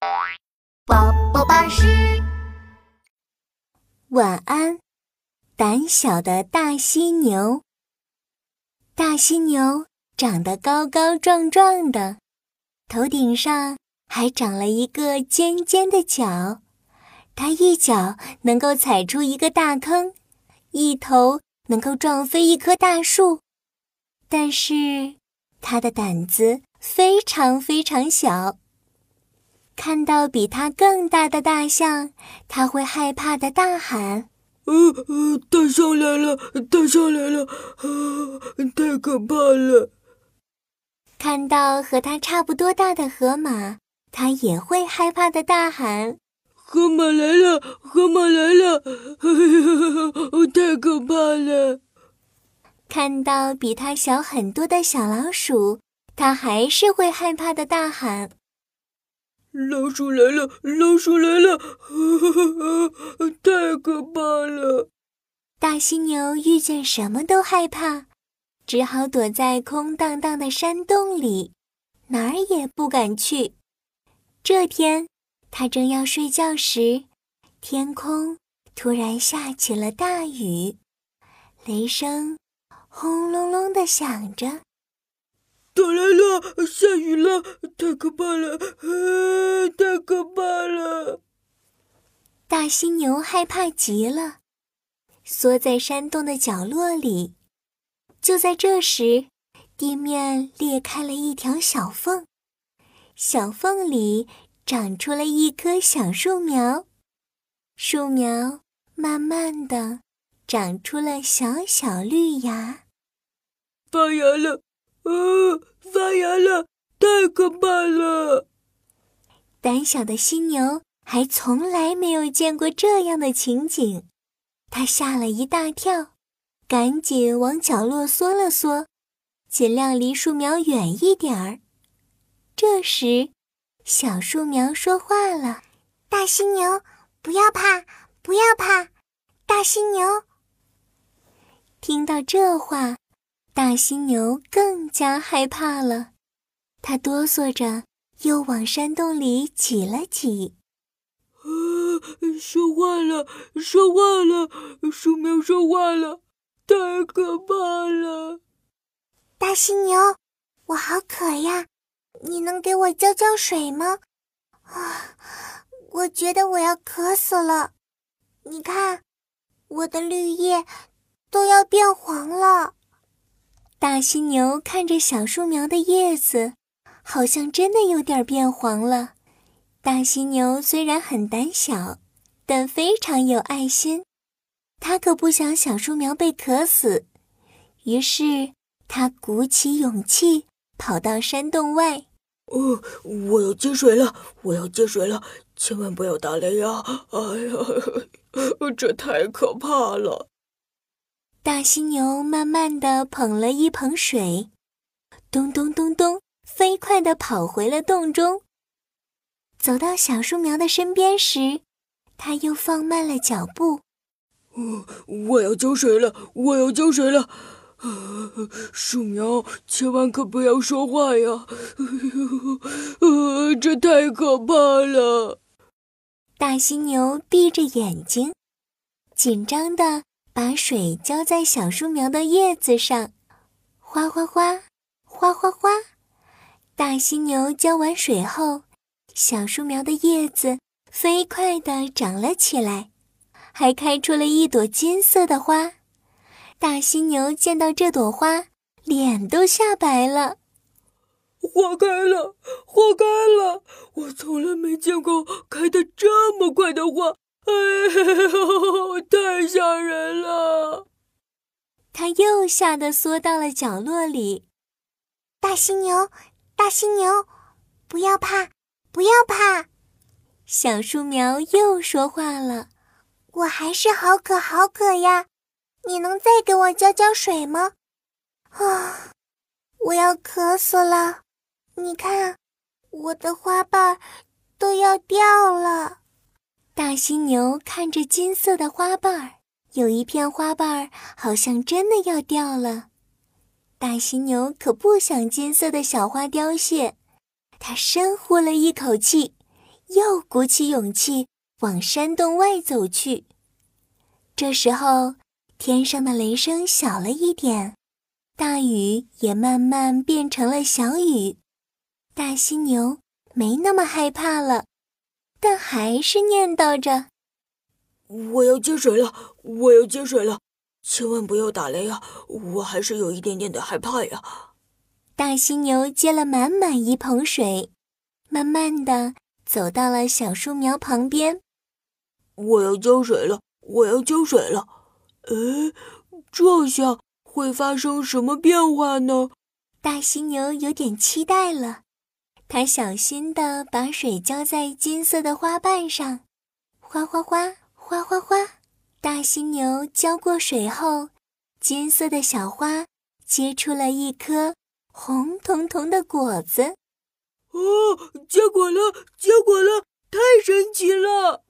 宝宝巴士晚安，胆小的大犀牛。大犀牛长得高高壮壮的，头顶上还长了一个尖尖的角，它一脚能够踩出一个大坑，一头能够撞飞一棵大树。但是它的胆子非常非常小，看到比它更大的大象，它会害怕的大喊。呃呃，大象来了，大象来了，啊，太可怕了！看到和它差不多大的河马，它也会害怕的大喊：“河马来了，河马来了！”哎呀，太可怕了！看到比它小很多的小老鼠，它还是会害怕的大喊。老鼠来了，老鼠来了，太可怕了！大犀牛遇见什么都害怕，只好躲在空荡荡的山洞里，哪儿也不敢去。这天，它正要睡觉时，天空突然下起了大雨，雷声轰隆隆的响着。打来了，下雨了，太可怕了！太可怕了！大犀牛害怕极了，缩在山洞的角落里。就在这时，地面裂开了一条小缝，小缝里长出了一棵小树苗，树苗慢慢的长出了小小绿芽，发芽了。啊！发芽了，太可怕了！胆小的犀牛还从来没有见过这样的情景，它吓了一大跳，赶紧往角落缩了缩，尽量离树苗远一点儿。这时，小树苗说话了：“大犀牛，不要怕，不要怕！大犀牛。”听到这话。大犀牛更加害怕了，它哆嗦着又往山洞里挤了挤。啊，说话了，说话了，树苗说话了，太可怕了！大犀牛，我好渴呀，你能给我浇浇水吗？啊，我觉得我要渴死了。你看，我的绿叶都要变黄了。大犀牛看着小树苗的叶子，好像真的有点变黄了。大犀牛虽然很胆小，但非常有爱心，它可不想小树苗被渴死。于是，它鼓起勇气跑到山洞外。哦，我要接水了！我要接水了！千万不要打雷啊！哎呀，这太可怕了！大犀牛慢慢地捧了一捧水，咚咚咚咚，飞快地跑回了洞中。走到小树苗的身边时，它又放慢了脚步。哦，我要浇水了！我要浇水了！树苗，千万可不要说话呀！呃，这太可怕了！大犀牛闭着眼睛，紧张的。把水浇在小树苗的叶子上，哗哗哗，哗哗哗。大犀牛浇完水后，小树苗的叶子飞快地长了起来，还开出了一朵金色的花。大犀牛见到这朵花，脸都吓白了。花开了，花开了！我从来没见过开得这么快的花。哎呦，太吓人了！他又吓得缩到了角落里。大犀牛，大犀牛，不要怕，不要怕！小树苗又说话了：“我还是好渴，好渴呀！你能再给我浇浇水吗？啊，我要渴死了！你看，我的花瓣都要掉了。”大犀牛看着金色的花瓣儿，有一片花瓣儿好像真的要掉了。大犀牛可不想金色的小花凋谢，它深呼了一口气，又鼓起勇气往山洞外走去。这时候，天上的雷声小了一点，大雨也慢慢变成了小雨。大犀牛没那么害怕了，但还是念叨着：“我要接水了，我要接水了，千万不要打雷啊！我还是有一点点的害怕呀。”大犀牛接了满满一盆水，慢慢的走到了小树苗旁边。我要浇水了，我要浇水了。哎，这下会发生什么变化呢？大犀牛有点期待了。他小心的把水浇在金色的花瓣上，哗哗哗，哗哗哗。大犀牛浇过水后，金色的小花结出了一颗红彤彤的果子。哦，结果了，结果了，太神奇了！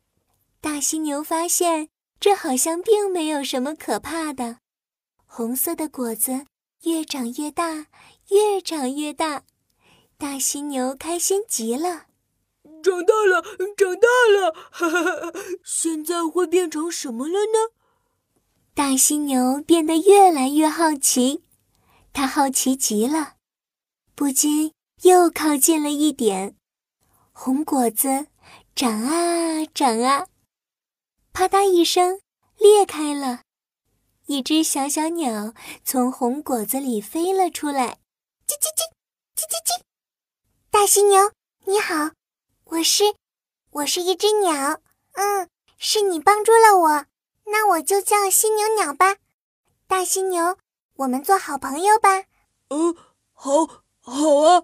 大犀牛发现，这好像并没有什么可怕的。红色的果子越长越大，越长越大。大犀牛开心极了，长大了，长大了！现在会变成什么了呢？大犀牛变得越来越好奇，它好奇极了，不禁又靠近了一点。红果子长啊长啊，啪嗒一声裂开了，一只小小鸟从红果子里飞了出来，叽叽叽，叽叽叽。大犀牛，你好，我是，我是一只鸟，嗯，是你帮助了我，那我就叫犀牛鸟吧。大犀牛，我们做好朋友吧。嗯，好，好啊。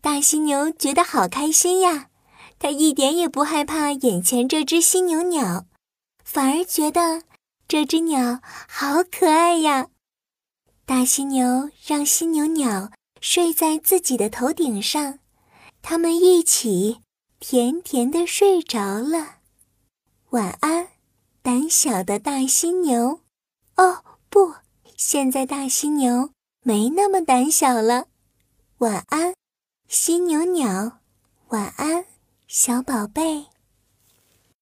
大犀牛觉得好开心呀，它一点也不害怕眼前这只犀牛鸟，反而觉得这只鸟好可爱呀。大犀牛让犀牛鸟睡在自己的头顶上。他们一起甜甜的睡着了，晚安，胆小的大犀牛。哦，不，现在大犀牛没那么胆小了。晚安，犀牛鸟。晚安，小宝贝。